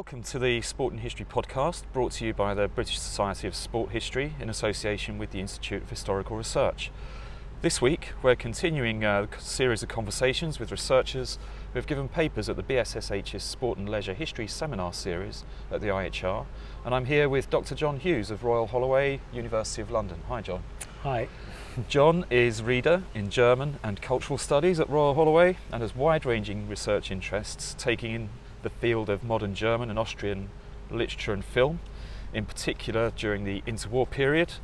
Welcome to the Sport and History podcast brought to you by the British Society of Sport History in association with the Institute of Historical Research. This week we're continuing uh, a series of conversations with researchers who have given papers at the BSSH's Sport and Leisure History Seminar Series at the IHR and I'm here with Dr John Hughes of Royal Holloway, University of London. Hi John. Hi. John is reader in German and cultural studies at Royal Holloway and has wide-ranging research interests taking in the field of modern German and Austrian literature and film, in particular during the interwar period,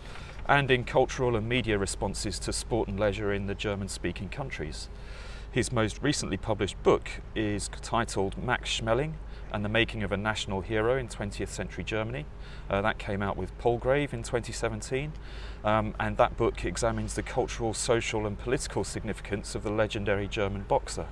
and in cultural and media responses to sport and leisure in the German speaking countries. His most recently published book is titled Max Schmeling and the Making of a National Hero in 20th Century Germany. Uh, that came out with Palgrave in 2017, um, and that book examines the cultural, social, and political significance of the legendary German boxer.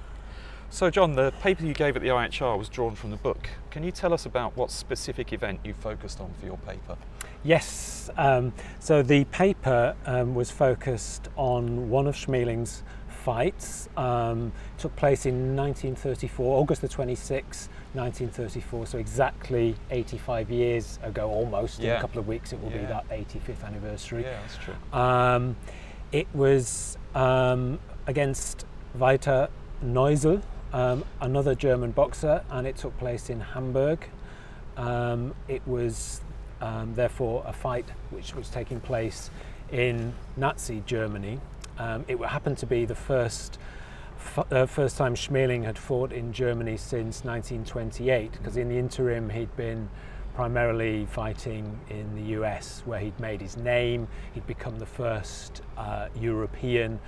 So, John, the paper you gave at the IHR was drawn from the book. Can you tell us about what specific event you focused on for your paper? Yes. Um, so, the paper um, was focused on one of Schmeling's fights. Um, took place in 1934, August the 26th, 1934. So, exactly 85 years ago, almost. Yeah. In a couple of weeks, it will Yeah. be that 85th anniversary. Yeah, that's true. Um, it was um, against Walter Neusel, um, another German boxer, and it took place in Hamburg. Um, it was um, therefore a fight which was taking place in Nazi Germany. Um, it happened to be the first uh, first time Schmeling had fought in Germany since 1928, because in the interim he'd been primarily fighting in the US, where he'd made his name. He'd become the first uh, European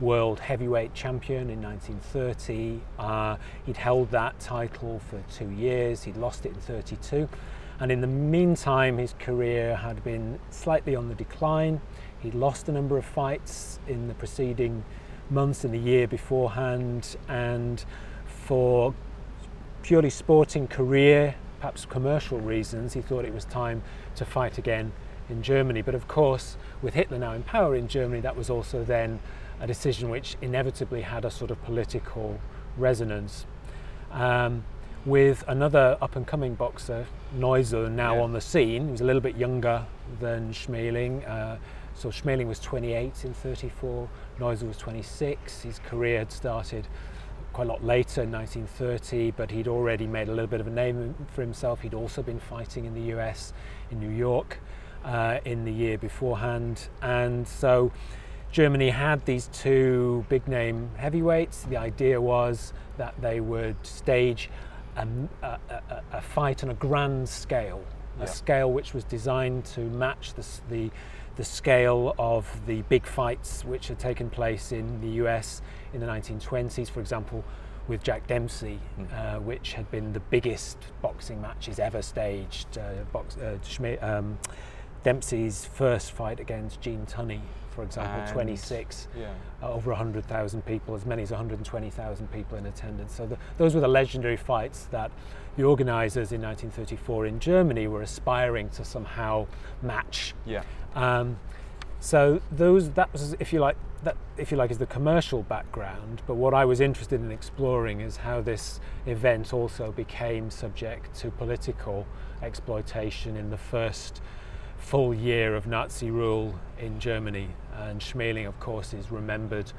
world heavyweight champion in 1930. Uh, he'd held that title for two years. He'd lost it in 32. And in the meantime, his career had been slightly on the decline. He'd lost a number of fights in the preceding months and the year beforehand. And for purely sporting career, perhaps commercial reasons, he thought it was time to fight again in Germany. But of course, with Hitler now in power in Germany, that was also then a decision which inevitably had a sort of political resonance. Um, with another up and coming boxer, Neusel, now Yeah. on the scene, he was a little bit younger than Schmeling. Uh, so Schmeling was 28 in 34, Neusel was 26. His career had started quite a lot later in 1930, but he'd already made a little bit of a name for himself. He'd also been fighting in the US, in New York, uh, in the year beforehand. And so Germany had these two big name heavyweights. The idea was that they would stage a, a, a, a fight on a grand scale, a Yeah. scale which was designed to match the, the, the scale of the big fights which had taken place in the US in the 1920s, for example, with Jack Dempsey, Mm. uh, which had been the biggest boxing matches ever staged. Uh, box, uh, um, Dempsey's first fight against Gene Tunney, for example, And- 26 Yeah. uh, over 100,000 people, as many as 120,000 people in attendance. So the, those were the legendary fights that the organisers in 1934 in Germany were aspiring to somehow match. Yeah. Um, so those that was, if you like, that if you like, is the commercial background. But what I was interested in exploring is how this event also became subject to political exploitation in the first full year of Nazi rule in Germany. And Schmeling, of course, is remembered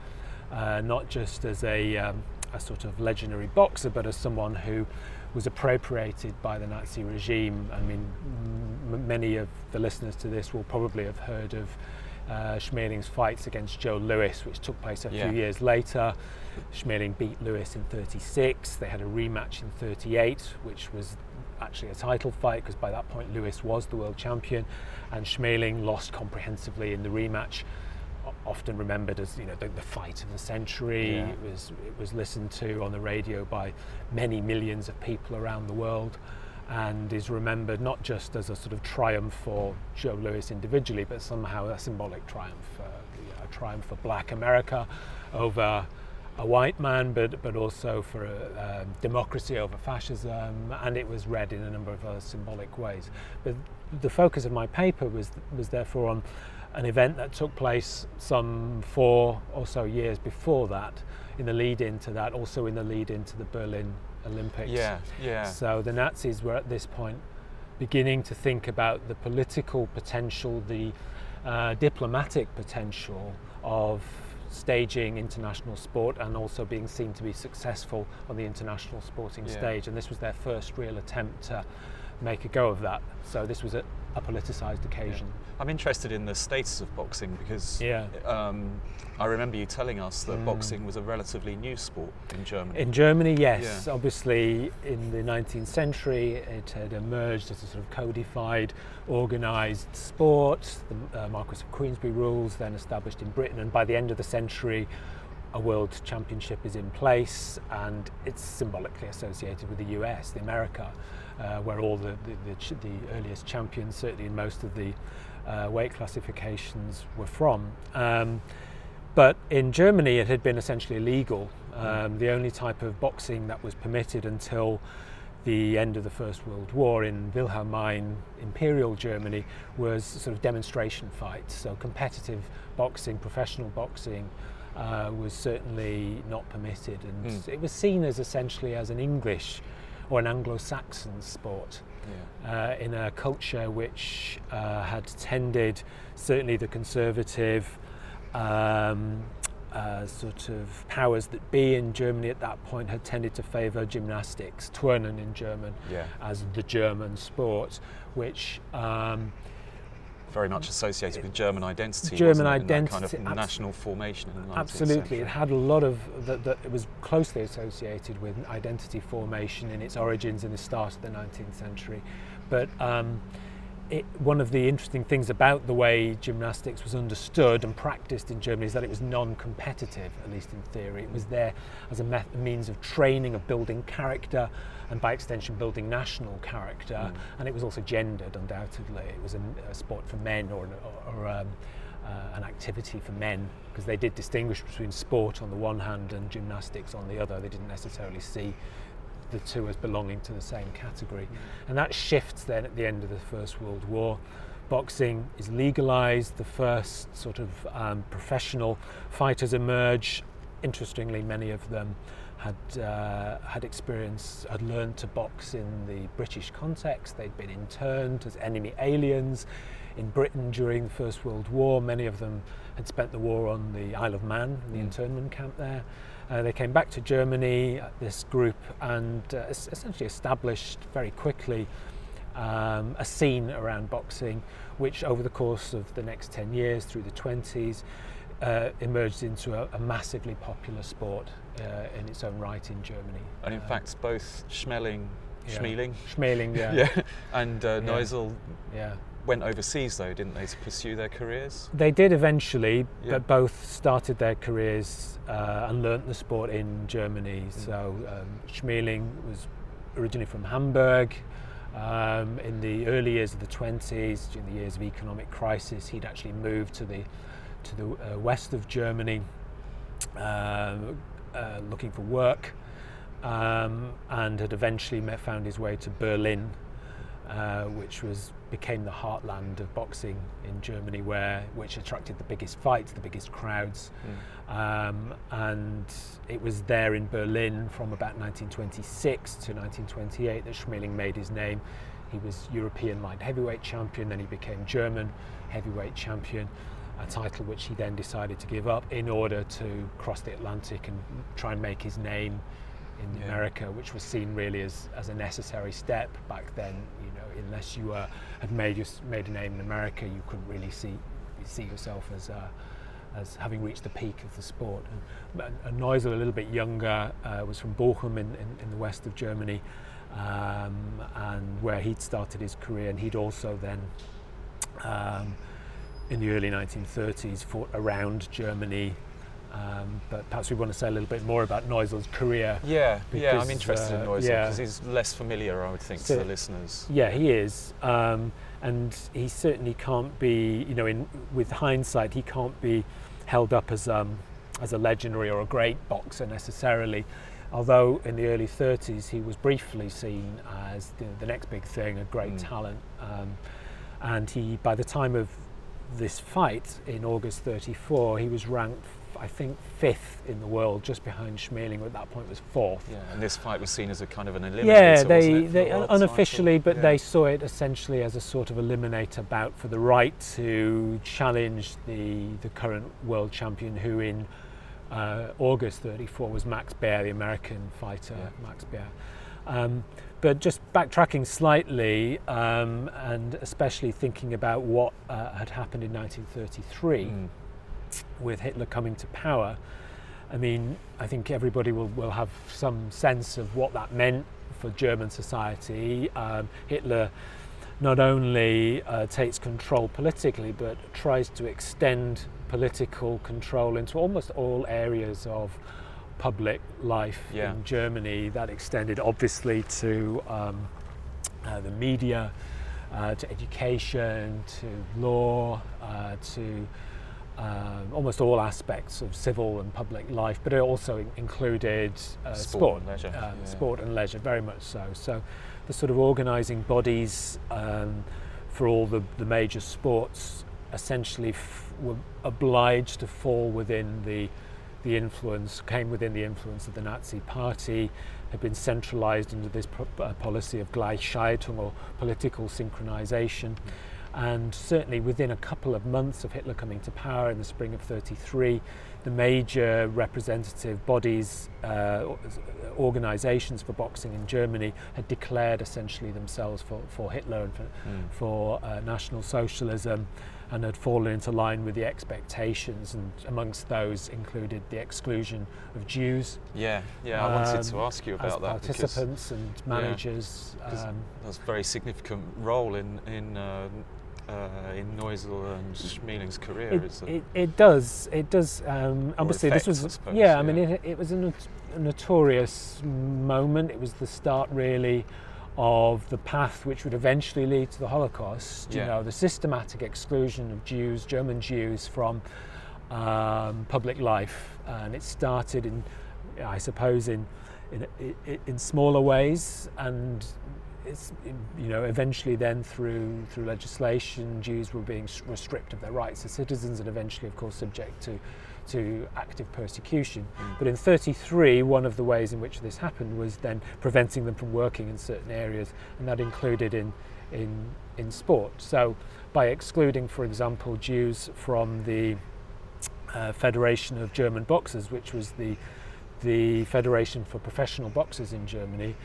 uh, not just as a, um, a sort of legendary boxer, but as someone who was appropriated by the Nazi regime. I mean, m- many of the listeners to this will probably have heard of uh, Schmeling's fights against Joe Louis, which took place a Yeah. few years later. Schmeling beat Louis in 36. They had a rematch in 38, which was actually a title fight because by that point Louis was the world champion, and Schmeling lost comprehensively in the rematch. Often remembered as you know the, the fight of the century. Yeah. It was it was listened to on the radio by many millions of people around the world, and is remembered not just as a sort of triumph for Joe Louis individually, but somehow a symbolic triumph, uh, a triumph for Black America over a white man, but but also for uh, um, democracy over fascism, and it was read in a number of other symbolic ways. But the focus of my paper was was therefore on an event that took place some four or so years before that, in the lead into that, also in the lead into the Berlin Olympics. Yeah, yeah. So the Nazis were at this point beginning to think about the political potential, the uh, diplomatic potential of staging international sport and also being seen to be successful on the international sporting Yeah. stage. And this was their first real attempt to make a go of that. So this was a, a politicised occasion. I'm interested in the status of boxing because Yeah. um, I remember you telling us that Mm. boxing was a relatively new sport in Germany. In Germany, yes. Yeah. Obviously, in the 19th century, it had emerged as a sort of codified, organised sport. The uh, Marquis of Queensberry rules, then established in Britain, and by the end of the century, a world championship is in place, and it's symbolically associated with the US, the America, uh, where all the the, the, ch- the earliest champions, certainly in most of the uh, weight classifications, were from. Um, but in Germany, it had been essentially illegal. Um, the only type of boxing that was permitted until the end of the First World War in Wilhelmine, Imperial Germany, was sort of demonstration fights. So competitive boxing, professional boxing, uh, was certainly not permitted, and Mm. it was seen as essentially as an English or an Anglo-Saxon sport Yeah. uh, in a culture which uh, had tended, certainly the conservative um, uh, sort of powers that be in Germany at that point had tended to favour gymnastics, Turnen in German, Yeah. as the German sport, which um, Very much associated with German identity. German wasn't it, and that kind of abs- national formation in the 19th Absolutely, it had a lot of that, that. It was closely associated with identity formation in its origins in the start of the 19th century. But um, it, one of the interesting things about the way gymnastics was understood and practiced in Germany is that it was non-competitive, at least in theory. It was there as a, means of training, of building character, and by extension, building national character. Mm. And it was also gendered, undoubtedly. It was a, a sport for men or, or, or um, uh, an activity for men because they did distinguish between sport on the one hand and gymnastics on the other. They didn't necessarily see the two as belonging to the same category. And that shifts then at the end of the First World War. Boxing is legalized, the first sort of um, professional fighters emerge. Interestingly, many of them had, uh, had experience, had learned to box in the British context. They'd been interned as enemy aliens in Britain during the First World War. Many of them had spent the war on the Isle of Man, the Mm. internment camp there. Uh, they came back to Germany, uh, this group, and uh, essentially established very quickly um, a scene around boxing, which over the course of the next 10 years, through the 20s, uh, emerged into a, a massively popular sport uh, in its own right in Germany. And in Uh, fact, both Schmeling, yeah. Schmeling, Schmeling, yeah, yeah, and uh. Neusel yeah. Went overseas though, didn't they, to pursue their careers? They did eventually, Yeah. but both started their careers uh, and learnt the sport in Germany. Mm. So um, Schmeling was originally from Hamburg. Um, in the early years of the 20s, during the years of economic crisis, he'd actually moved to the to the uh, west of Germany, um, uh, looking for work, um, and had eventually met, found his way to Berlin, uh, which was became the heartland of boxing in Germany, where which attracted the biggest fights, the biggest crowds, um, and it was there in Berlin from about 1926 to 1928 that Schmeling made his name. He was European light heavyweight champion, then he became German heavyweight champion, a title which he then decided to give up in order to cross the Atlantic and try and make his name in Yeah. America, which was seen really as, as a necessary step back then. Unless you uh, had made your, made a name in America, you couldn't really see see yourself as uh, as having reached the peak of the sport. And, and- and Neusel, a little bit younger, uh, was from Bochum in, in, in the west of Germany, um, and where he'd started his career, and he'd also then. Um, in the early 1930s, fought around Germany, um, but perhaps we want to say a little bit more about Neusel's career. Yeah, yeah, I'm Because, interested in uh, Neusel yeah. because he's less familiar, I would think, So- to the listeners. Yeah, he is, um, and he certainly can't be. You know, in with hindsight, he can't be held up as um, as a legendary or a great boxer necessarily. Although in the early 30s he was briefly seen as the, the next big thing, a great mm. talent, um, and he by the time of this fight in August 34 he was ranked I think fifth in the world, just behind Schmeling, who at that point was fourth. Yeah, and this fight was seen as a kind of an eliminator. Yeah, they, they unofficially, but yeah. they saw it essentially as a sort of eliminator bout for the right to challenge the the current world champion, who in uh, August 34 was Max Baer, the American fighter, yeah. Max Baer. Um, but just backtracking slightly, um, and especially thinking about what uh, had happened in 1933. Mm with Hitler coming to power, I mean, I think everybody will, will have some sense of what that meant for German society. Um, Hitler not only uh, takes control politically, but tries to extend political control into almost all areas of public life yeah. in Germany. That extended obviously to um, uh, the media, uh, to education, to law, uh, to um, almost all aspects of civil and public life, but it also included uh, sport, sport, and leisure. Um, yeah. sport and leisure, very much so. So the sort of organising bodies um, for all the, the major sports essentially f- were obliged to fall within the the influence came within the influence of the Nazi Party, had been centralised under this pro- uh, policy of Gleichschaltung or political synchronisation. Mm and certainly within a couple of months of Hitler coming to power in the spring of 33, the major representative bodies, uh, organizations for boxing in Germany had declared essentially themselves for, for Hitler and for, mm. for uh, National Socialism and had fallen into line with the expectations, and amongst those included the exclusion of Jews. Yeah, yeah, I wanted to um, ask you about that. Participants and managers. Yeah, um, that's a very significant role in, in uh, uh, in Neusel and Schmeling's career. It, it, it, does. It does. Um, obviously, this was. I suppose, yeah, I mean, it, it was a, not- a, notorious moment. It was the start, really, of the path which would eventually lead to the Holocaust. Yeah. You know, the systematic exclusion of Jews, German Jews, from um, public life, and it started in, I suppose, in in, in smaller ways and it's, you know, eventually then through through legislation, Jews were being were stripped of their rights as citizens, and eventually, of course, subject to to active persecution. Mm. But in 33, one of the ways in which this happened was then preventing them from working in certain areas, and that included in in in sport. So, by excluding, for example, Jews from the uh, Federation of German Boxers, which was the the federation for professional boxers in Germany,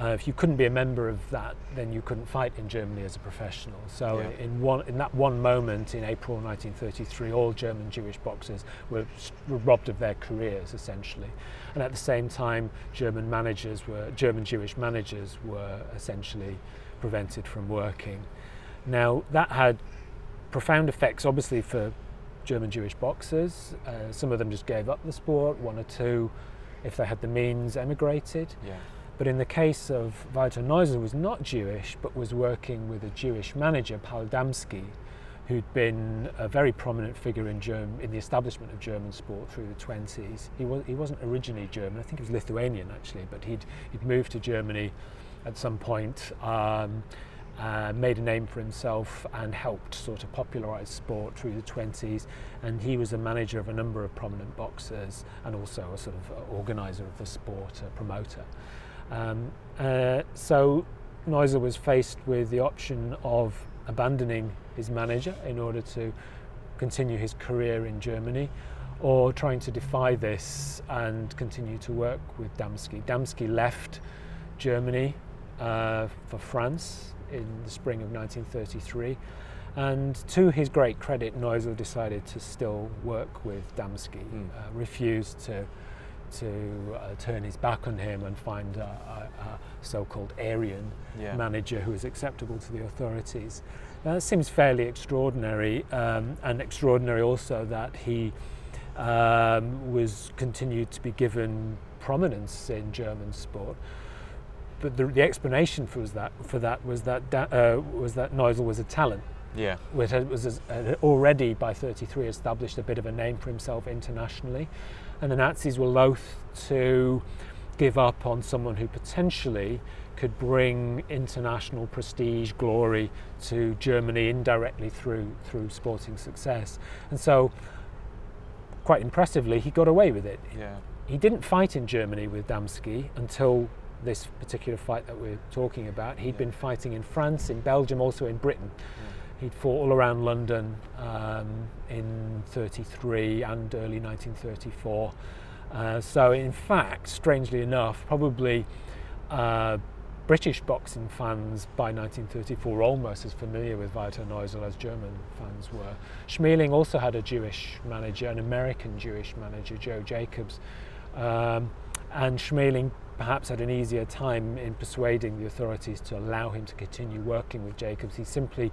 uh, if you couldn't be a member of that, then you couldn't fight in Germany as a professional. So yeah. in one in that one moment in April 1933, all German Jewish boxers were, were, robbed of their careers essentially, and at the same time, German managers were German Jewish managers were essentially prevented from working. Now that had profound effects, obviously for German Jewish boxers. Uh, some of them just gave up the sport. One or two, if they had the means, emigrated. Yeah. But in the case of Neusel, was not Jewish, but was working with a Jewish manager, Paul Damski, who'd been a very prominent figure in, Germ- in the establishment of German sport through the 20s. He, was, he wasn't originally German, I think he was Lithuanian actually, but he'd, he'd moved to Germany at some point, um, uh, made a name for himself, and helped sort of popularise sport through the 20s. And he was a manager of a number of prominent boxers and also a sort of organiser of the sport, a promoter. Um, uh, so Neusel was faced with the option of abandoning his manager in order to continue his career in Germany or trying to defy this and continue to work with Damski. Damski left Germany uh, for France in the spring of 1933 and to his great credit Neusel decided to still work with Damski, mm. uh, refused to to uh, turn his back on him and find a, a, a so-called Aryan yeah. manager who is acceptable to the authorities. Now, that seems fairly extraordinary, um, and extraordinary also that he um, was continued to be given prominence in German sport. But the, the explanation for that for that was that uh, was that Neusel was a talent Yeah. which had- was had already by 33 established a bit of a name for himself internationally. And the Nazis were loath to give up on someone who potentially could bring international prestige, glory to Germany indirectly through through sporting success. And so, quite impressively, he got away with it. Yeah. He didn't fight in Germany with Damski until this particular fight that we're talking about. He'd Yeah. been fighting in France, in Belgium, also in Britain. He'd fought all around London um, in 33 and early 1934. Uh, so, in fact, strangely enough, probably uh, British boxing fans by 1934 were almost as familiar with Walter Neusel as German fans were. Schmeling also had a Jewish manager, an American Jewish manager, Joe Jacobs. Um, and Schmeling perhaps had an easier time in persuading the authorities to allow him to continue working with Jacobs. He simply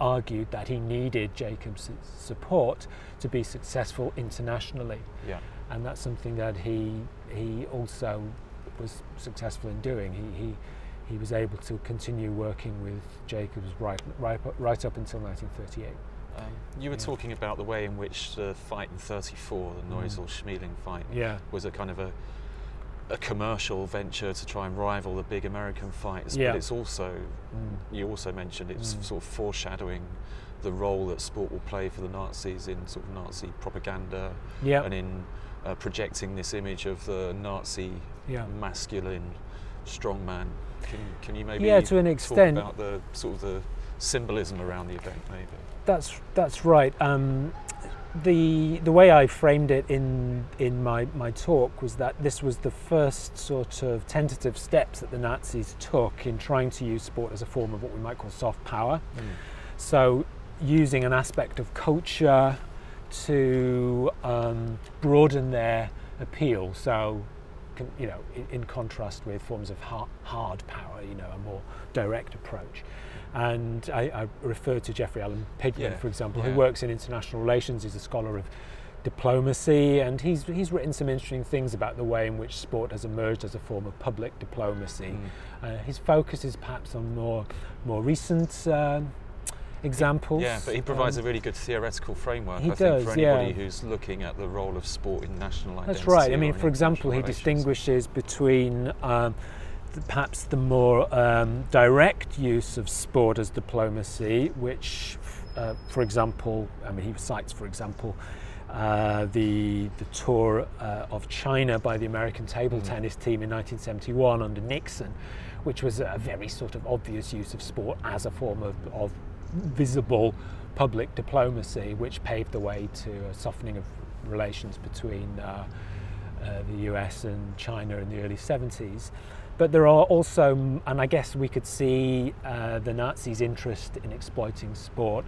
argued that he needed Jacobs' support to be successful internationally, Yeah. and that's something that he he also was successful in doing. He he, he was able to continue working with Jacobs right right up, right up until 1938. Um, you were Yeah. talking about the way in which the fight in 34, the Mm. Neusel Schmeling fight, Yeah. was a kind of a a commercial venture to try and rival the big American fights. Yeah. But it's also, Mm. you also mentioned it's Mm. sort of foreshadowing the role that sport will play for the Nazis in sort of Nazi propaganda and in uh, projecting this image of the Nazi Yeah. masculine strongman. Can, can you maybe Yeah, to an talk extent. about the sort of the symbolism around the event, maybe? That's that's right. Um, the the way I framed it in in my, my talk was that this was the first sort of tentative steps that the Nazis took in trying to use sport as a form of what we might call soft power. So using an aspect of culture to um, broaden their appeal. So you know, in, in contrast with forms of hard, hard power, you know, a more direct approach. And I, I refer to Geoffrey Allen Pigman, Yeah, for example, yeah. who works in international relations. He's a scholar of diplomacy, and he's he's written some interesting things about the way in which sport has emerged as a form of public diplomacy. Mm. Uh, his focus is perhaps on more more recent um, examples. Yeah, but he provides Um, a really good theoretical framework. he I think for anybody yeah. who's looking at the role of sport in national identity. That's right. I mean, for example, he distinguishes between um, perhaps the more um, direct use of sport as diplomacy, which, uh, for example, I mean, he cites, for example, uh, the the tour uh, of China by the American table Mm. tennis team in 1971 under Nixon, which was a very sort of obvious use of sport as a form of, of visible public diplomacy, which paved the way to a softening of relations between uh, uh, the US and China in the early 70s. But there are also, and I guess we could see uh, the Nazis' interest in exploiting sport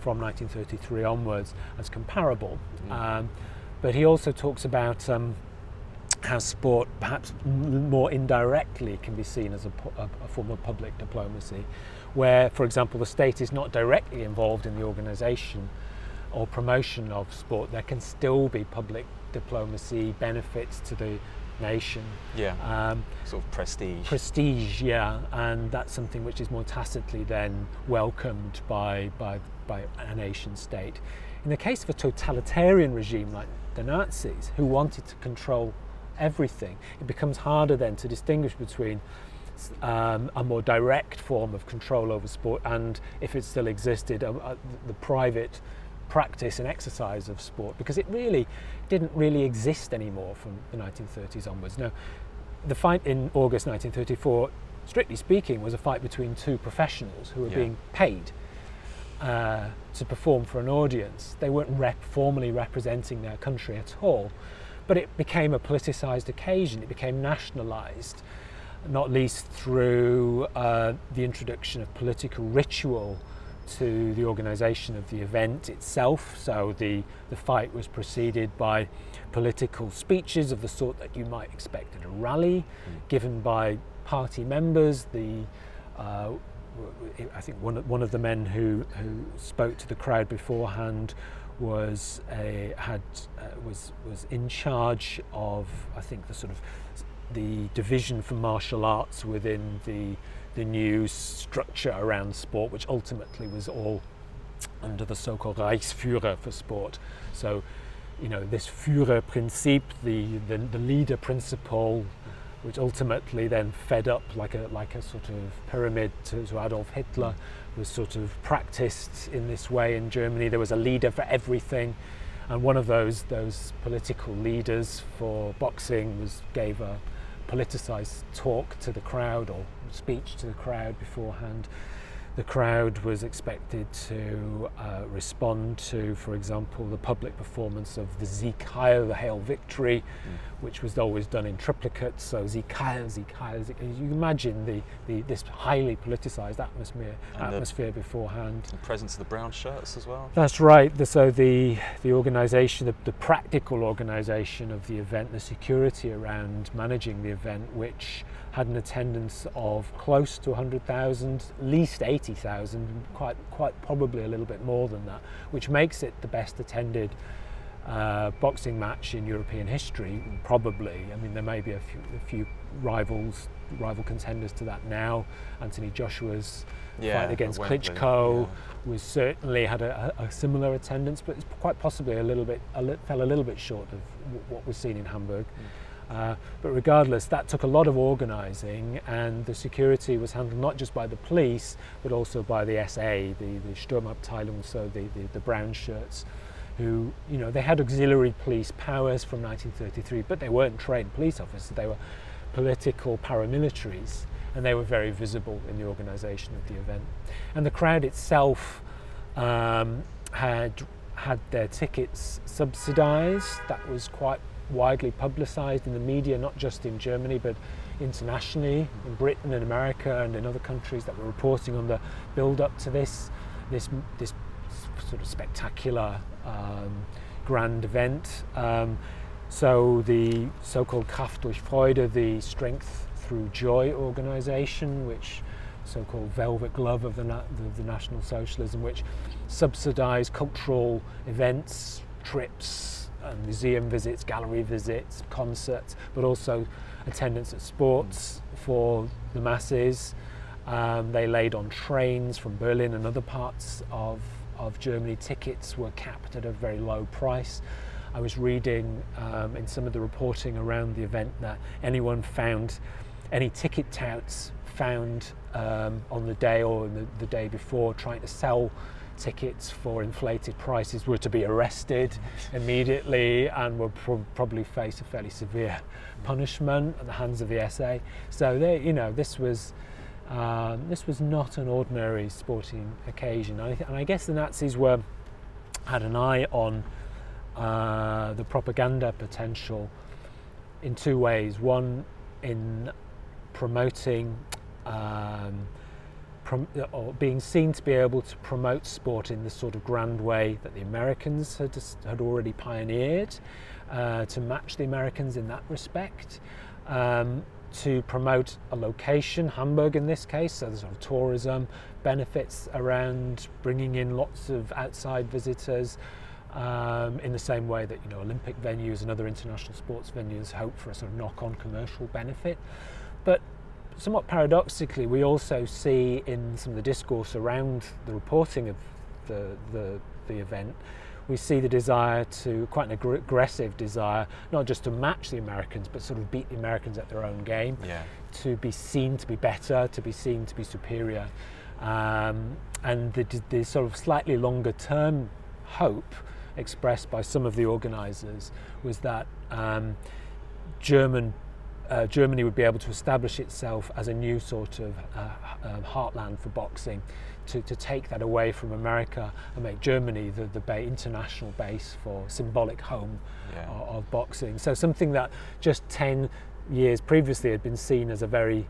from 1933 onwards as comparable. Mm. Um, but he also talks about um, how sport, perhaps more indirectly, can be seen as a, a, a form of public diplomacy, where, for example, the state is not directly involved in the organisation or promotion of sport. There can still be public diplomacy benefits to the nation. Yeah, Um, sort of prestige. prestige, yeah, and that's something which is more tacitly then welcomed by, by, by a nation state. In the case of a totalitarian regime like the Nazis, who wanted to control everything, it becomes harder then to distinguish between um, a more direct form of control over sport and, if it still existed, the private practice and exercise of sport, because it really didn't really exist anymore from the 1930s onwards. Now, the fight in August 1934, strictly speaking, was a fight between two professionals who were Yeah. being paid uh, to perform for an audience. They weren't rep- formally representing their country at all, but it became a politicised occasion. It became nationalised, not least through uh, the introduction of political ritual to the organisation of the event itself. So the, the fight was preceded by political speeches of the sort that you might expect at a rally, Mm. given by party members. The uh, I think one of, one of the men who, who spoke to the crowd beforehand was a, had uh, was was in charge of I think the sort of the division for martial arts within the the new structure around sport, which ultimately was all under the so-called Reichsführer for sport. So, you know, this Führerprinzip, the, the, the leader principle, which ultimately then fed up like a, like a sort of pyramid to, to Adolf Hitler, was sort of practiced in this way in Germany. There was a leader for everything. And one of those, those political leaders for boxing was, gave a politicized talk to the crowd or speech to the crowd beforehand the crowd was expected to uh, respond to, for example, the public performance of the Sieg Heil, the Hail Victory, mm. Which was always done in triplicate. So Heil, Sieg Heil. You imagine the, the this highly politicized atmosphere and atmosphere the, beforehand. The presence of the brown shirts as well. That's right. The, so the the organisation, the, the practical organisation of the event, the security around managing the event, which had an attendance of close to 100,000, at least 80,000, quite, quite probably a little bit more than that, which makes it the best attended uh, boxing match in European history, probably. I mean, there may be a few, a few rivals, rival contenders to that now. Anthony Joshua's yeah, fight against Klitschko yeah. was certainly had a, a, similar attendance, but it's quite possibly a little bit a li- fell a little bit short of w- what was seen in Hamburg. Mm. Uh, but regardless, that took a lot of organising, and the security was handled not just by the police, but also by the SA, the, the Sturmabteilung, so the, the, the brown shirts, who, you know, they had auxiliary police powers from 1933, but they weren't trained police officers, they were political paramilitaries, and they were very visible in the organisation of the event. And the crowd itself um, had had their tickets subsidised. That was quite widely publicised in the media, not just in Germany but internationally, in Britain and America and in other countries that were reporting on the build up to this, this, this sort of spectacular grand event. Um, so the so-called Kraft durch Freude, the Strength Through Joy organisation, which so-called velvet glove of the, na- the, the National Socialism, which subsidised cultural events, trips, um, museum visits, gallery visits, concerts, but also attendance at sports for the masses. Um, they laid on trains from Berlin and other parts of, of Germany. Tickets were capped at a very low price. I was reading um, in some of the reporting around the event that anyone found, any ticket touts found um, on the day or the, the day before trying to sell tickets for inflated prices were to be arrested immediately and would pro- probably face a fairly severe punishment at the hands of the SA. So they, you know, this was um, this was not an ordinary sporting occasion, and I, and I guess the Nazis were had an eye on uh, the propaganda potential in two ways. One, in promoting um, prom- or being seen to be able to promote sport in the sort of grand way that the Americans had, had already pioneered, uh, to match the Americans in that respect. Um, to promote a location, Hamburg in this case, so there's sort of tourism benefits around bringing in lots of outside visitors, um, in the same way that you know Olympic venues and other international sports venues hope for a sort of knock-on commercial benefit. But somewhat paradoxically, we also see in some of the discourse around the reporting of the, the, the event, we see the desire to, quite an aggressive desire, not just to match the Americans, but sort of beat the Americans at their own game, yeah. to be seen to be better, to be seen to be superior. Um, and the, the sort of slightly longer term hope expressed by some of the organisers was that um, German uh, Germany would be able to establish itself as a new sort of uh, uh, heartland for boxing, to, to take that away from America and make Germany the, the ba- international base for symbolic home yeah. of, of, boxing. So something that just 10 years previously had been seen as a very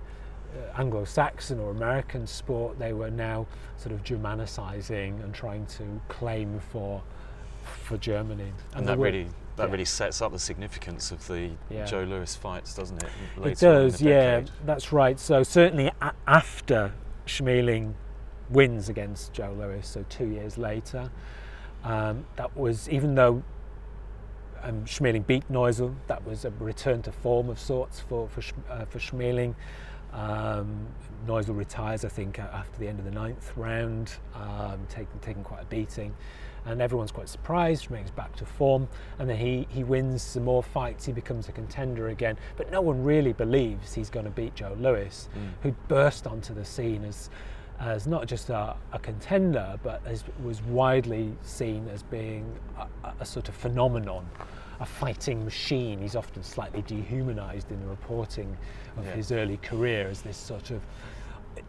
uh, Anglo-Saxon or American sport, they were now sort of Germanicizing and trying to claim for for Germany. And, and that really that yeah. really sets up the significance of the yeah. Joe Louis fights, doesn't it? it does, yeah, that's right. So certainly a- after Schmeling wins against Joe Louis, so two years later, um, that was even though um, Schmeling beat Neusel, that was a return to form of sorts for for, uh, for Schmeling. Um, Neusel retires, I think, after the end of the ninth round, um, taking, taking quite a beating. And everyone's quite surprised, brings back to form, and then he, he wins some more fights, he becomes a contender again. But no one really believes he's going to beat Joe Louis, mm. who burst onto the scene as, as not just a, a contender, but as was widely seen as being a, a sort of phenomenon a fighting machine. He's often slightly dehumanized in the reporting of yeah. his early career as this sort of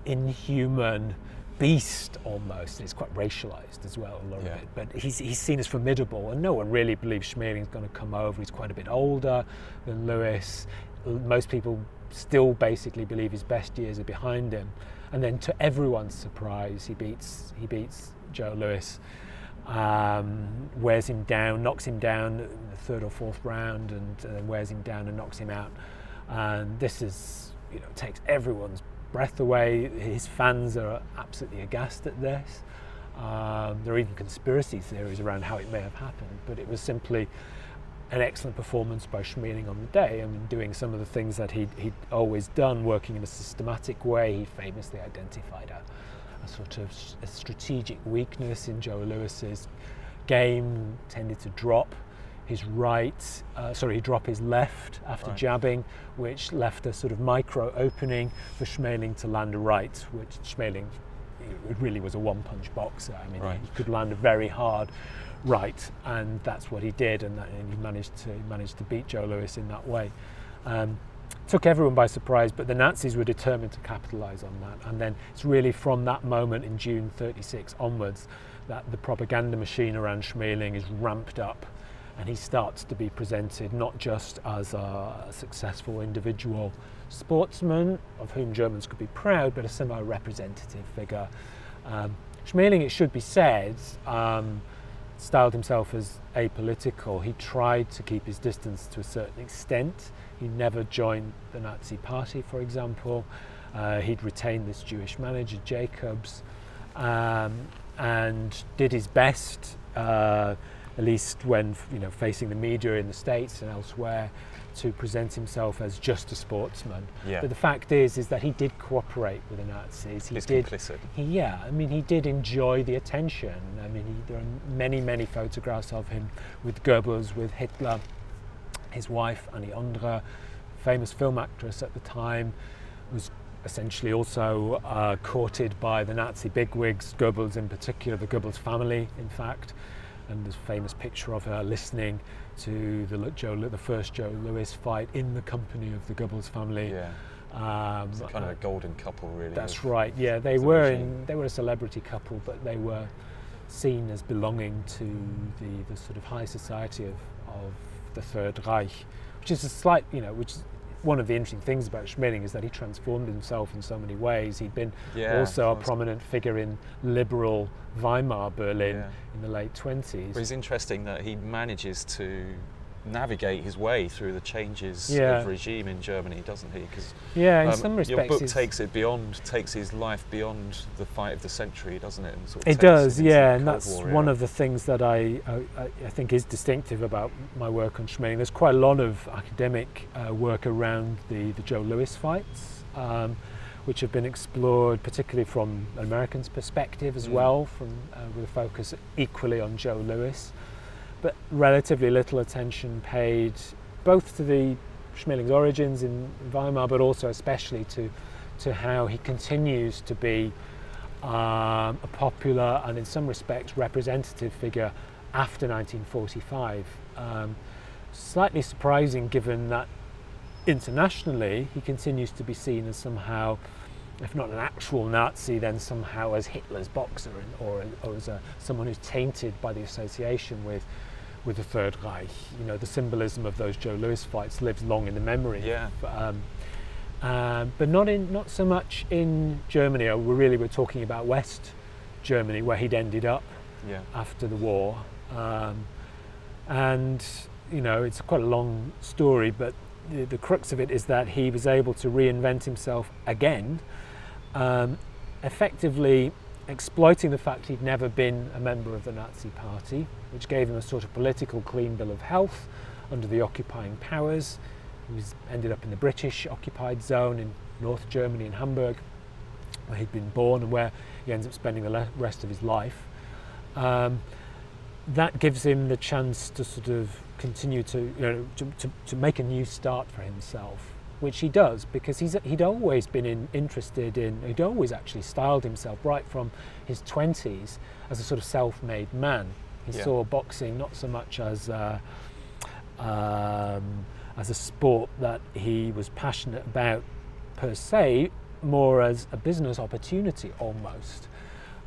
inhuman beast almost. It's quite racialized as well, a lot yeah. of it. But he's, he's seen as formidable, and no one really believes Schmeling's going to come over. He's quite a bit older than Louis. Most people still basically believe his best years are behind him. And then, to everyone's surprise, he beats he beats Joe Louis, um, wears him down, knocks him down in the third or fourth round, and, then wears him down and knocks him out. And this is, you know, takes everyone's breath away. His fans are absolutely aghast at this. Um, there are even conspiracy theories around how it may have happened, but it was simply an excellent performance by Schmeling on the day. I mean, doing some of the things that he'd, he'd always done, working in a systematic way. He famously identified a, a sort of a strategic weakness in Joe Louis's game, tended to drop his right, uh, sorry, he dropped his left after right. jabbing, which left a sort of micro opening for Schmeling to land a right, which Schmeling it really was a one punch boxer. I mean, right. he could land a very hard right, and that's what he did, and, that, and he managed to he managed to beat Joe Louis in that way. Um, took everyone by surprise, but the Nazis were determined to capitalize on that. And then it's really from that moment in June 36 onwards that the propaganda machine around Schmeling is ramped up and he starts to be presented not just as a successful individual sportsman of whom Germans could be proud, but a semi representative figure. Um, Schmeling, it should be said, um, styled himself as apolitical. He tried to keep his distance to a certain extent. He never joined the Nazi Party, for example. Uh, he'd retained this Jewish manager, Jacobs, um, and did his best. Uh, at least when you know facing the media in the states and elsewhere, to present himself as just a sportsman. Yeah. But the fact is, is that he did cooperate with the Nazis. He He's did. Complicit. He, yeah, I mean, he did enjoy the attention. I mean, he, there are many, many photographs of him with Goebbels, with Hitler, his wife Anny Ondra, famous film actress at the time, was essentially also uh, courted by the Nazi bigwigs, Goebbels in particular, the Goebbels family, in fact and there's a famous picture of her listening to the Joe, the first Joe Louis fight in the company of the Goebbels family. Yeah. Um, it's kind of a golden couple, really. That's right. Yeah, they were in, they were a celebrity couple, but they were seen as belonging to the, the sort of high society of, of the Third Reich, which is a slight, you know, which one of the interesting things about Schmeling is that he transformed himself in so many ways. He'd been yeah, also a prominent figure in liberal Weimar Berlin yeah. in the late 20s. But it's interesting that he manages to navigate his way through the changes yeah. of regime in Germany, doesn't he? Because yeah, in um, some respects, your book takes it beyond, takes his life beyond the fight of the century, doesn't it? Sort of it does, yeah, and that's War, one of the things that I, I, I think is distinctive about my work on Schmeling. There's quite a lot of academic uh, work around the the Joe Louis fights. Um, which have been explored particularly from an American's perspective as mm. well, from, uh, with a focus equally on Joe Louis relatively little attention paid both to the Schmeling's origins in Weimar, but also especially to, to how he continues to be um, a popular and in some respects representative figure after 1945. Um, slightly surprising given that internationally he continues to be seen as somehow if not an actual Nazi, then somehow as Hitler's boxer or, or as a, someone who's tainted by the association with with the Third Reich. You know, the symbolism of those Joe Louis fights lives long in the memory. Yeah. Um, uh, but not in not so much in Germany. We really were talking about West Germany, where he'd ended up yeah. after the war. Um, and you know, it's quite a long story, but the, the, crux of it is that he was able to reinvent himself again, um, effectively exploiting the fact he'd never been a member of the Nazi Party, which gave him a sort of political clean bill of health under the occupying powers. He was, ended up in the British occupied zone in North Germany in Hamburg, where he'd been born and where he ends up spending the le- rest of his life. Um, that gives him the chance to sort of continue to, you know, to, to, to make a new start for himself, which he does because he's, he'd always been in, interested in, he'd always actually styled himself right from his 20s as a sort of self made man. He Yeah. saw boxing not so much as a, um, as a sport that he was passionate about per se, more as a business opportunity almost.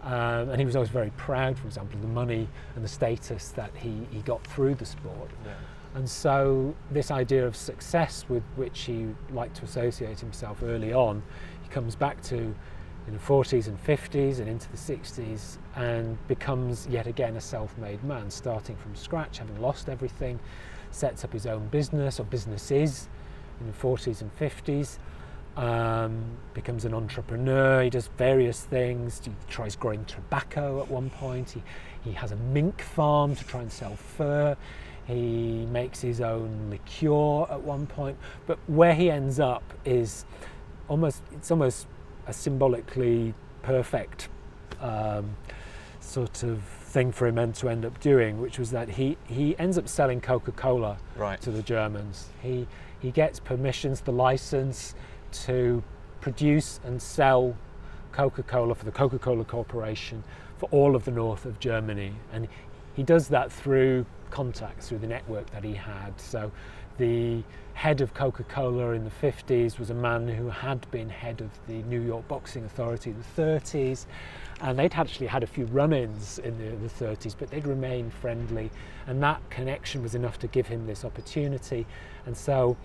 Um, and he was always very proud, for example, of the money and the status that he, he got through the sport. Yeah. And so, this idea of success with which he liked to associate himself early on, he comes back to in the 40s and 50s and into the 60s and becomes yet again a self made man, starting from scratch, having lost everything, sets up his own business or businesses in the 40s and 50s. Um, becomes an entrepreneur. He does various things. He tries growing tobacco at one point. He, he has a mink farm to try and sell fur. He makes his own liqueur at one point. But where he ends up is almost it's almost a symbolically perfect um, sort of thing for him and to end up doing, which was that he, he ends up selling Coca-Cola Right. to the Germans. He he gets permissions, the license to produce and sell Coca-Cola for the Coca-Cola Corporation for all of the north of Germany, and he does that through contacts, through the network that he had. So, the head of Coca-Cola in the 50s was a man who had been head of the New York Boxing Authority in the 30s, and they'd actually had a few run-ins in the, the 30s, but they'd remained friendly, and that connection was enough to give him this opportunity. And so,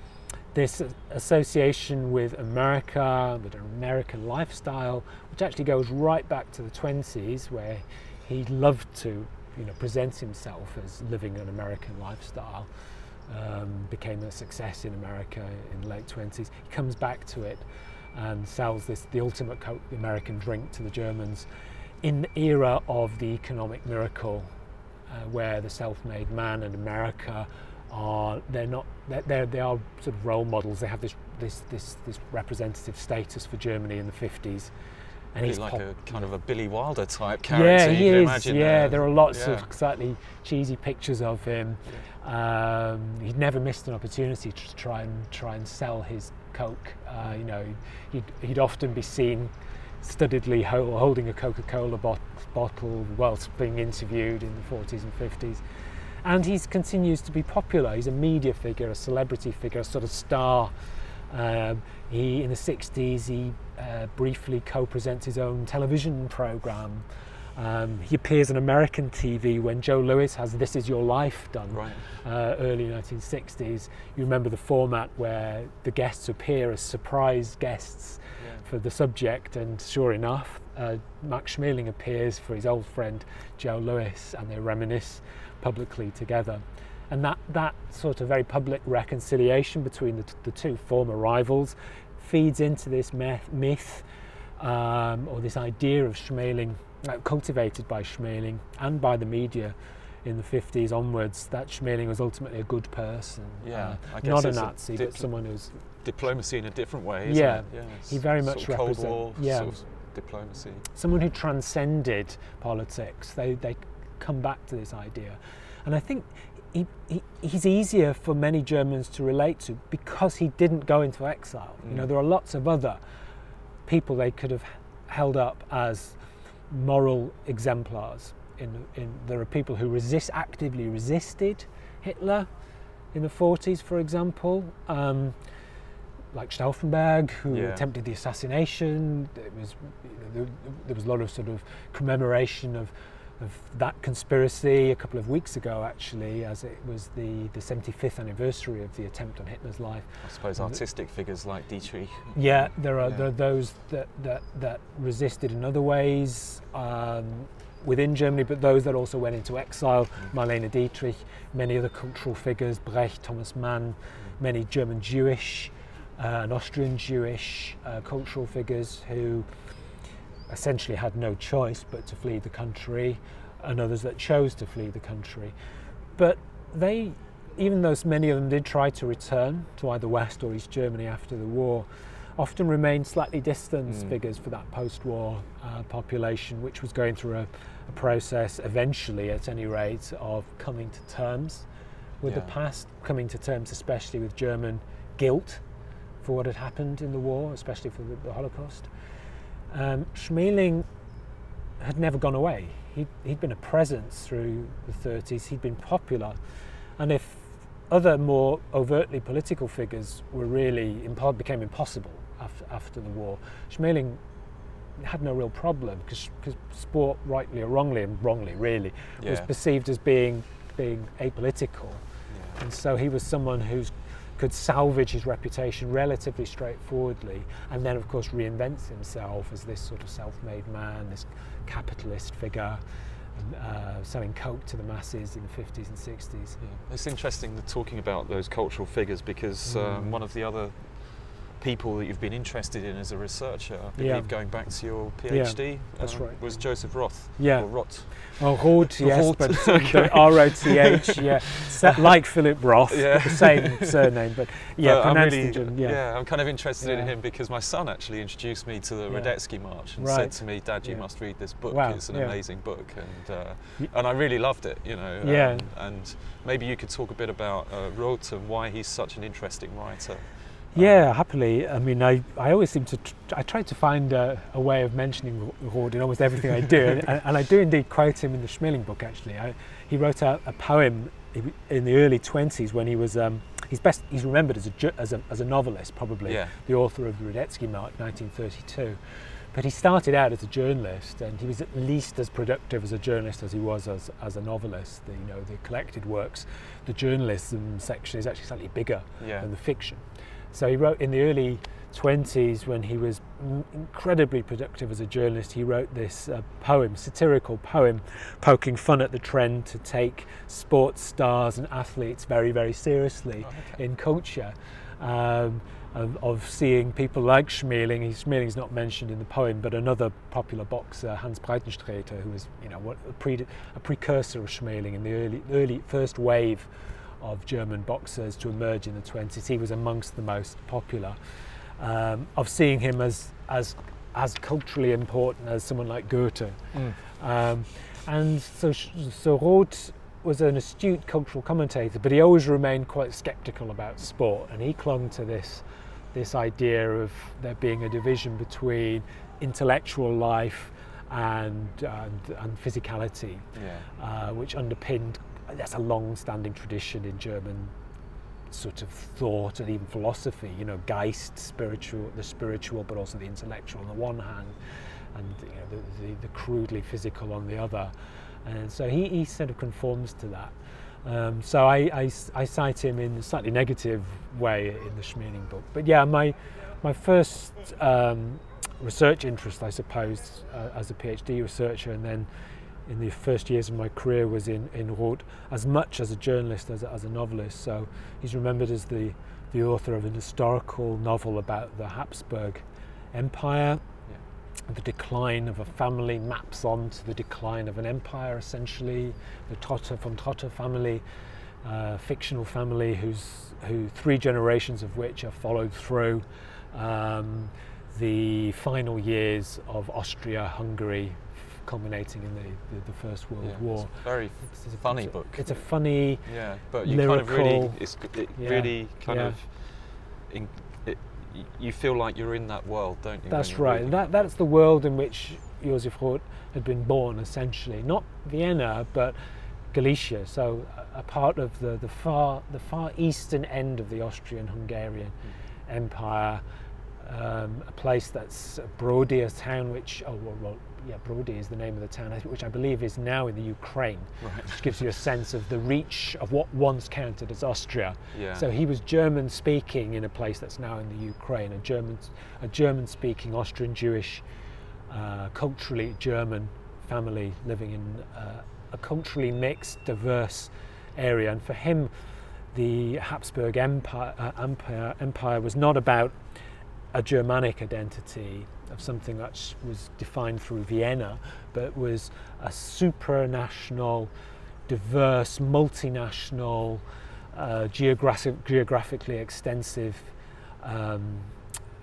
this association with America, with an American lifestyle, which actually goes right back to the 20s, where he loved to, you know, presents himself as living an American lifestyle. Um, became a success in America in the late 20s. He comes back to it and sells this the ultimate co- American drink to the Germans in the era of the economic miracle, uh, where the self-made man and America are they're not they're they are sort of role models. They have this this this this representative status for Germany in the 50s, and he's like pop- a kind of a Billy Wilder type character. yeah, he is. Imagine, yeah, uh, there are lots yeah. of slightly cheesy pictures of him. Um, he'd never missed an opportunity to try and try and sell his coke. Uh, you know, he'd, he'd often be seen studiedly ho- holding a Coca-Cola bot- bottle whilst being interviewed in the 40s and 50s. And he continues to be popular. He's a media figure, a celebrity figure, a sort of star. Um, he, in the 60s, he uh, briefly co-presents his own television program. Um, he appears on American TV when Joe Louis has "This Is Your Life" done Right. uh, early 1960s. You remember the format where the guests appear as surprise guests Yeah. for the subject, and sure enough, uh, Max Schmeling appears for his old friend Joe Louis, and they reminisce publicly together. And that, that sort of very public reconciliation between the, t- the two former rivals feeds into this myth, myth um, or this idea of Schmeling, uh, cultivated by Schmeling and by the media in the 50s onwards, that Schmeling was ultimately a good person. Yeah, uh, not a it's a Nazi, but someone who's Diplomacy in a different way. Isn't Yeah, It? yeah he very sort much of Cold War yeah. sort of diplomacy. someone who transcended politics. They, they come back to this idea. And I think he, he, he's easier for many Germans to relate to because he didn't go into exile. You know, Mm. there are lots of other people they could have held up as moral exemplars. In, in, there are people who resist, actively resisted Hitler in the 40s, for example. Um, like Stauffenberg, who Yeah. attempted the assassination. It was, you know, there, there was a lot of sort of commemoration of, of that conspiracy a couple of weeks ago, actually, as it was the, the 75th anniversary of the attempt on Hitler's life. I suppose artistic figures like Dietrich. Yeah, there are, Yeah. there are those that, that, that resisted in other ways um, within Germany, but those that also went into exile. Marlene Dietrich, many other cultural figures, Brecht, Thomas Mann, many German Jewish uh, and Austrian Jewish uh, cultural figures who essentially had no choice but to flee the country, and others that chose to flee the country. But they, even though many of them did try to return to either West or East Germany after the war, often remained slightly distant Mm. figures for that post-war uh, population, which was going through a, a process, eventually, at any rate, of coming to terms with the past, coming to terms, especially with German guilt for what had happened in the war, especially for the, the Holocaust. Um, Schmeling had never gone away. He'd, he'd been a presence through the 30s. He'd been popular, and if other more overtly political figures were really impo- became impossible after, after the war, Schmeling had no real problem because sport, rightly or wrongly, and wrongly really, was perceived as being being apolitical, Yeah. and so he was someone who could salvage his reputation relatively straightforwardly, and then of course reinvents himself as this sort of self-made man, this capitalist figure, uh, selling coke to the masses in the 50s and 60s. Yeah. It's interesting talking about those cultural figures because um, Mm. one of the other people that you've been interested in as a researcher, I Yeah. believe going back to your PhD, that's um, right. was Joseph Roth. Yeah. Or Roth. Oh, Roth, yes, Roth, but okay. R-O-T-H, yeah, like Philip Roth, Yeah. the same surname, but yeah, But I'm really, German, yeah. I'm kind of interested in him because my son actually introduced me to the Yeah. Radetzky March and Right. said to me, "Dad, you Yeah. must read this book. Wow, It's an yeah. amazing book." And uh, and I really loved it. You know. Yeah. um, and maybe you could talk a bit about uh, Roth and why he's such an interesting writer. Yeah, happily. I mean, I, I always seem to, tr- I try to find a, a way of mentioning Roth in almost everything I do, and, and I do indeed quote him in the Schmeling book, actually. I, he wrote a, a poem in the early 20s when he was, um, he's best, he's remembered as a, as a, as a novelist, probably, Yeah. the author of the Radetzky March, 1932. But he started out as a journalist, and he was at least as productive as a journalist as he was as, as a novelist. The, you know, the collected works, the journalism section is actually slightly bigger Yeah. than the fiction. So he wrote in the early 20s when he was incredibly productive as a journalist. He wrote this uh, poem, satirical poem, poking fun at the trend to take sports stars and athletes very, very seriously Oh, okay. in culture. Um, of, of seeing people like Schmeling, he, Schmeling's not mentioned in the poem, but another popular boxer, Hans Breitensträter, who was you know a, pre, a precursor of Schmeling in the early, early first wave of German boxers to emerge in the 20s. He was amongst the most popular. Um, of seeing him as, as, as culturally important as someone like Goethe. Mm. Um, and so, so Roth was an astute cultural commentator, but he always remained quite sceptical about sport, and he clung to this, this idea of there being a division between intellectual life and, and, and physicality Yeah. uh, which underpinned that's a long-standing tradition in German sort of thought and even philosophy. You know, Geist, spiritual, the spiritual, but also the intellectual on the one hand, and you know, the, the, the crudely physical on the other. And so he, he sort of conforms to that. Um, so I, I, I cite him in a slightly negative way in the Schmeling book. But yeah, my my first um, research interest, I suppose, uh, as a PhD researcher, and then in the first years of my career was in, in Roth as much as a journalist as a, as a novelist. So he's remembered as the, the author of an historical novel about the Habsburg Empire. The decline of a family maps onto the decline of an empire, essentially. The Trotta von Trotta family, uh, fictional family, whose who three generations of which are followed through um, the final years of Austria-Hungary, culminating in the, the, the First World Yeah. War. It's a very It's, it's funny it's a- book. It's a funny, Yeah, but you kind of really, lyrical- it's, it Yeah, really kind yeah. of, in, it, you feel like you're in that world, don't you? That's right. reading That, that's the world in which Josef Roth had been born, essentially. Not Vienna, but Galicia. So a, a part of the, the far the far eastern end of the Austrian-Hungarian Mm. Empire. Um, a place that's Brody, a town which oh well yeah Brody is the name of the town, which I believe is now in the Ukraine, Right. which gives you a sense of the reach of what once counted as Austria. Yeah. So he was German speaking in a place that's now in the Ukraine, a German, a German speaking Austrian Jewish, uh, culturally German family living in uh, a culturally mixed, diverse area. And for him, the Habsburg Empire, uh, Empire, Empire was not about a Germanic identity of something that was defined through Vienna, but was a supranational, diverse, multinational, uh, geographic, geographically extensive um,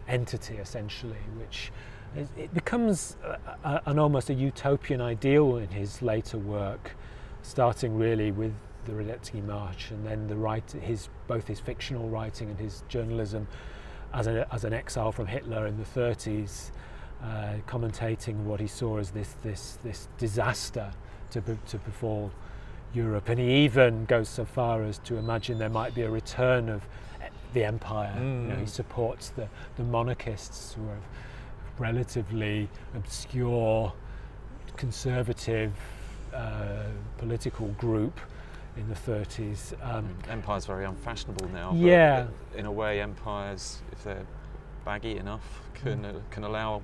entity essentially, which it becomes a, a, an almost a utopian ideal in his later work, starting really with the Radetzky March and then the write, his both his fictional writing and his journalism as, a, as an exile from Hitler in the 30s, uh, commentating what he saw as this this this disaster to to befall Europe, and he even goes so far as to imagine there might be a return of the empire. Mm. You know, he mm. supports the, the monarchists who are relatively obscure, conservative uh, political group in the 30s. Um, Empire's very unfashionable now. Yeah. in a way, empires, if they're baggy enough, can uh, can allow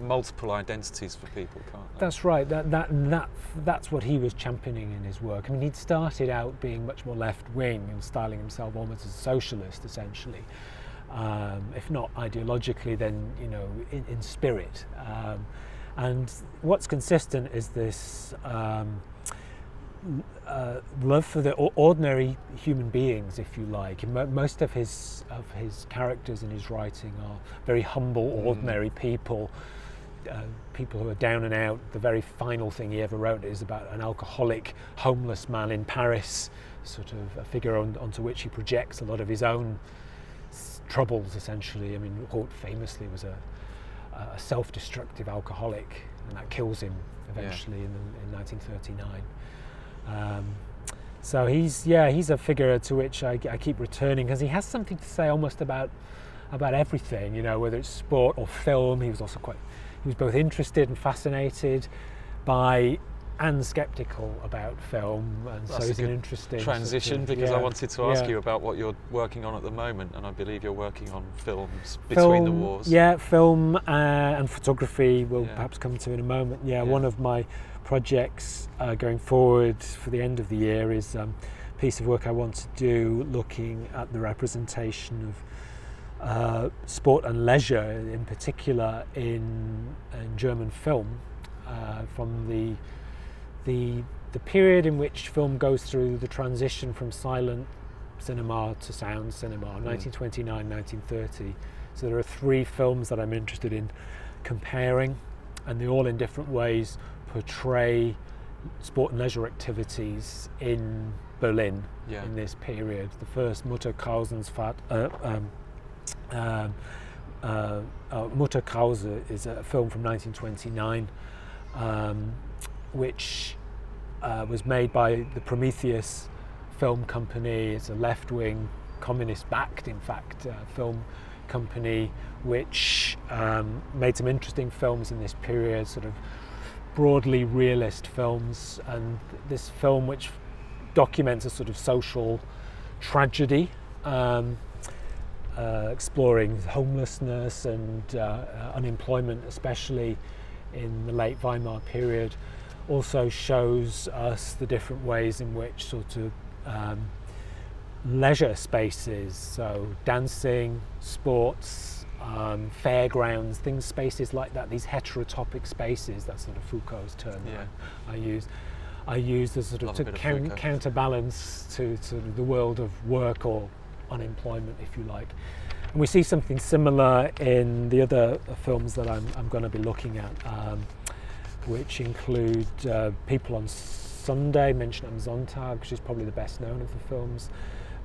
multiple identities for people, can't they? That's right. That that that that's what he was championing in his work. I mean, he'd started out being much more left wing and styling himself almost as a socialist, essentially. Um, if not ideologically, then you know in, in spirit. Um, and what's consistent is this um, uh, love for the ordinary human beings, if you like. Most of his of his characters in his writing are very humble, mm. ordinary mm. people. Uh, people who are down and out. The very final thing he ever wrote is about an alcoholic, homeless man in Paris, sort of a figure on, onto which he projects a lot of his own s- troubles, essentially. I mean, Roth famously was a, a self-destructive alcoholic, and that kills him eventually yeah. in, in 1939. Um, so he's yeah he's a figure to which I, I keep returning because he has something to say almost about about everything you know whether it's sport or film he was also quite he was both interested and fascinated by and skeptical about film, and That's so it's an interesting transition because yeah, I wanted to ask yeah. you about what you're working on at the moment, and I believe you're working on films between film, the wars. Yeah, film uh, and photography. We'll yeah. perhaps come to in a moment. Yeah, one of my projects uh, going forward for the end of the year is um, a piece of work I want to do looking at the representation of uh, sport and leisure, in particular in, in German film, uh, from the the the period in which film goes through the transition from silent cinema to sound cinema, mm. 1929, 1930. So there are three films that I'm interested in comparing, and they're all in different ways portray sport and leisure activities in Berlin yeah. in this period. The first Mutter uh, um, um, uh, uh, Mutter Krause is a film from 1929, um, which uh, was made by the Prometheus Film Company. It's a left-wing, communist-backed, in fact, uh, film company, which um, made some interesting films in this period, sort of broadly realist films, and this film which documents a sort of social tragedy, um, uh, exploring homelessness and uh, unemployment, especially in the late Weimar period, also shows us the different ways in which sort of um, leisure spaces, so dancing, sports, um, fairgrounds, things, spaces like that, these heterotopic spaces, that's sort of Foucault's term yeah. I, I, use. I use as sort of to count, counterbalance to, to the world of work or unemployment, if you like. And we see something similar in the other films that I'm, I'm going to be looking at, um, which include uh, People on Sunday, Menschen am Sonntag, which is probably the best known of the films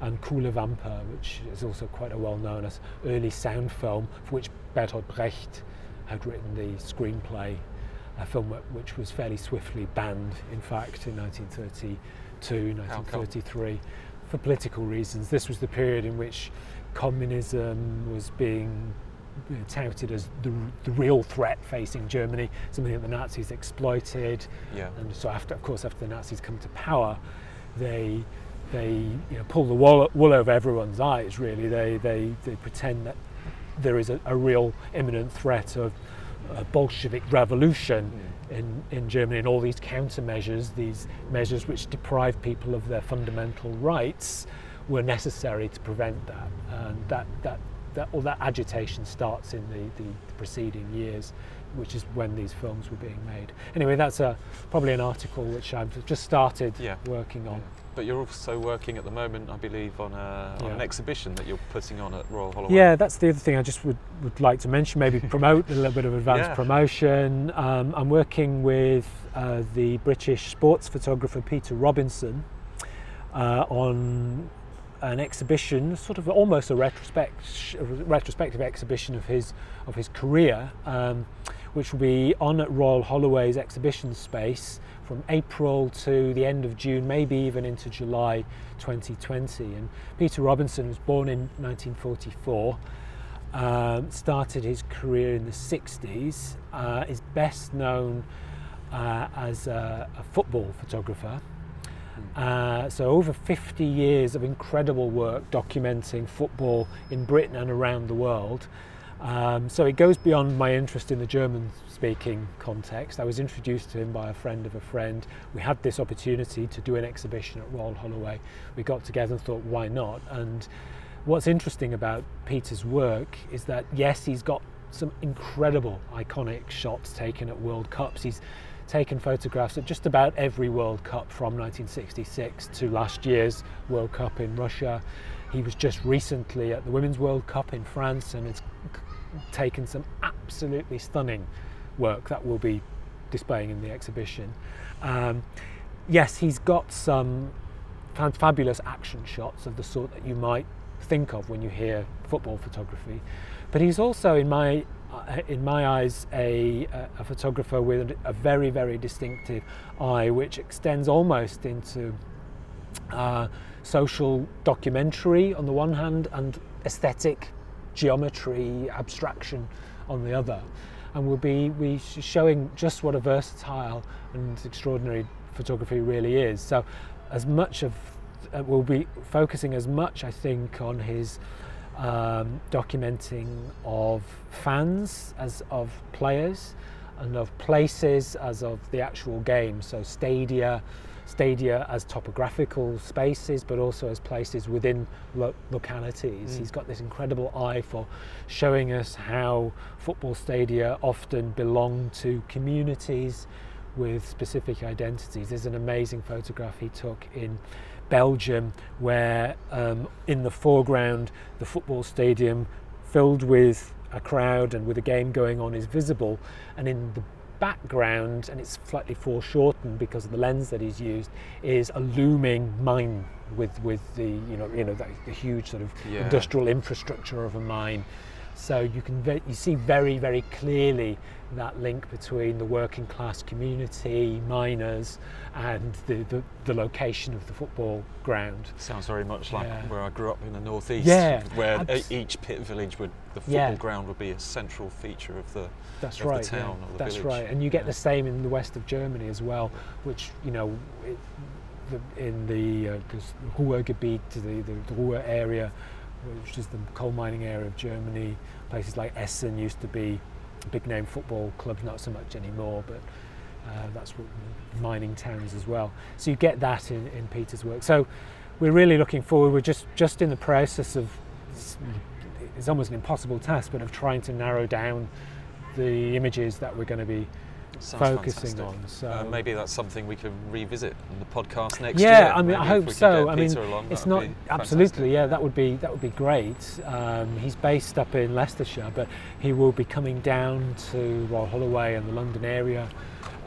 and Kuhle Wampe, which is also quite a well-known as early sound film for which Bertolt Brecht had written the screenplay, a film which was fairly swiftly banned, in fact, in 1932, 1933, for political reasons. This was the period in which communism was being touted as the, the real threat facing Germany, something that the Nazis exploited. Yeah. And so, after, of course, after the Nazis come to power, they they you know, pull the wool, wool over everyone's eyes, really. They, they, they pretend that there is a, a real imminent threat of a Bolshevik revolution in, in Germany and all these countermeasures, these measures which deprive people of their fundamental rights, were necessary to prevent that. And that, that, that, all that agitation starts in the, the, the preceding years which is when these films were being made. Anyway, that's a, probably an article which I've just started yeah. working on. But you're also working at the moment, I believe, on, a, on Yeah. an exhibition that you're putting on at Royal Holloway. Yeah, that's the other thing I just would, would like to mention, maybe promote a little bit of advanced Yeah. promotion. Um, I'm working with uh, the British sports photographer Peter Robinson uh, on an exhibition, sort of almost a retrospect, a retrospective exhibition of his of his career, um, which will be on at Royal Holloway's exhibition space from April to the end of June, maybe even into July 2020. And Peter Robinson was born in 1944. Um, started his career in the 60s. Uh, is best known uh, as a, a football photographer. Uh, so over 50 years of incredible work documenting football in Britain and around the world. Um, so it goes beyond my interest in the German context. I was introduced to him by a friend of a friend. We had this opportunity to do an exhibition at Royal Holloway. We got together and thought, why not? And what's interesting about Peter's work is that, yes, he's got some incredible iconic shots taken at World Cups. He's taken photographs at just about every World Cup from 1966 to last year's World Cup in Russia. He was just recently at the Women's World Cup in France and has taken some absolutely stunning work that we'll be displaying in the exhibition. Um, yes, he's got some fabulous action shots of the sort that you might think of when you hear football photography, but he's also, in my uh, in my eyes, a, a photographer with a very, very distinctive eye, which extends almost into uh, social documentary on the one hand and aesthetic geometry abstraction on the other. And we'll be we showing just what a versatile and extraordinary photography really is. So, as much of uh, we'll be focusing as much, I think, on his um, documenting of fans as of players and of places as of the actual game. So stadia, stadia as topographical spaces, but also as places within lo- localities. Mm. He's got this incredible eye for showing us how football stadia often belong to communities with specific identities. There's an amazing photograph he took in Belgium where um, in the foreground the football stadium filled with a crowd and with a game going on is visible and in the background and it's slightly foreshortened because of the lens that he's used is a looming mine with with the you know you know the, the huge sort of Yeah. industrial infrastructure of a mine so you can ve- you see very very clearly that link between the working class community miners and the, the, the location of the football ground Sounds very much like Yeah. where I grew up in the northeast, Yeah, where abs- each pit village would the football Yeah. ground would be a central feature of the. That's of the town yeah. or the village. That's village. right, and you get the same in the west of Germany as well, which you know, it, the, in the uh, Ruhrgebiet, the, the Ruhr area, which is the coal mining area of Germany. Places like Essen used to be big name football clubs, not so much anymore, but uh, that's what mining towns as well. So you get that in, in Peter's work. So we're really looking forward. We're just just in the process of it's almost an impossible task, but of trying to narrow down the images that we're going to be Sounds focusing fantastic. on. So Uh, maybe that's something we can revisit on the podcast next yeah, year. Yeah, I mean, Maybe I hope so. I mean, along, it's not absolutely. Yeah, that would be that would be great. Um, he's based up in Leicestershire, but he will be coming down to Royal Holloway and the London area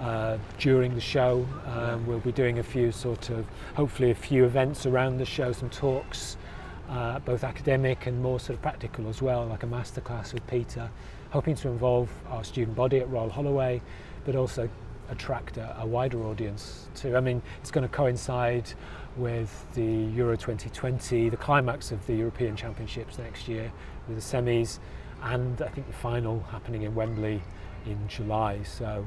uh, during the show. Um, we'll be doing a few sort of, hopefully, a few events around the show, some talks, uh, both academic and more sort of practical as well, like a masterclass with Peter, hoping to involve our student body at Royal Holloway, but also attract a, a wider audience too. I mean, it's going to coincide with the Euro 2020, the climax of the European Championships next year, with the semis, and I think the final happening in Wembley in July. So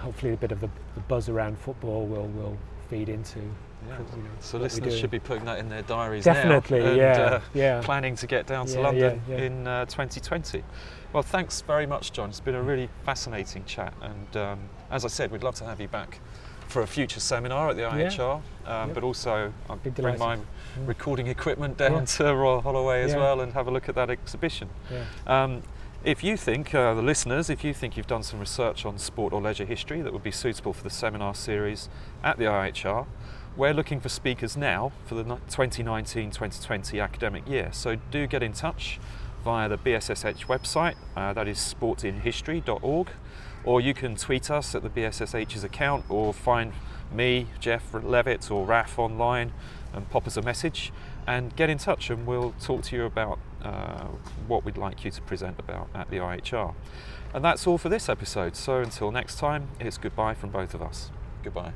hopefully a bit of the, the buzz around football will will feed into. Yeah. you know, So listeners should be putting that in their diaries definitely, now. and, yeah, uh, yeah. planning to get down to Yeah, London yeah. in uh, 2020. Well, thanks very much, John. It's been a really fascinating chat, and um, as I said, we'd love to have you back for a future seminar at the Yeah. IHR. Um, Yep. But also, I'll Be bring my delighted. Mm. recording equipment down Yeah. to Royal Holloway as Yeah. well and have a look at that exhibition. Yeah. Um, if you think, uh, the listeners, if you think you've done some research on sport or leisure history that would be suitable for the seminar series at the IHR, we're looking for speakers now for the 2019 2020 academic year, so do get in touch via the BSSH website, uh, that is sportinhistory.org, or you can tweet us at the BSSH's account or find me, Jeff Levitt, or Raf online and pop us a message and get in touch and we'll talk to you about uh, what we'd like you to present about at the IHR. And that's all for this episode. So until next time, it's goodbye from both of us. Goodbye.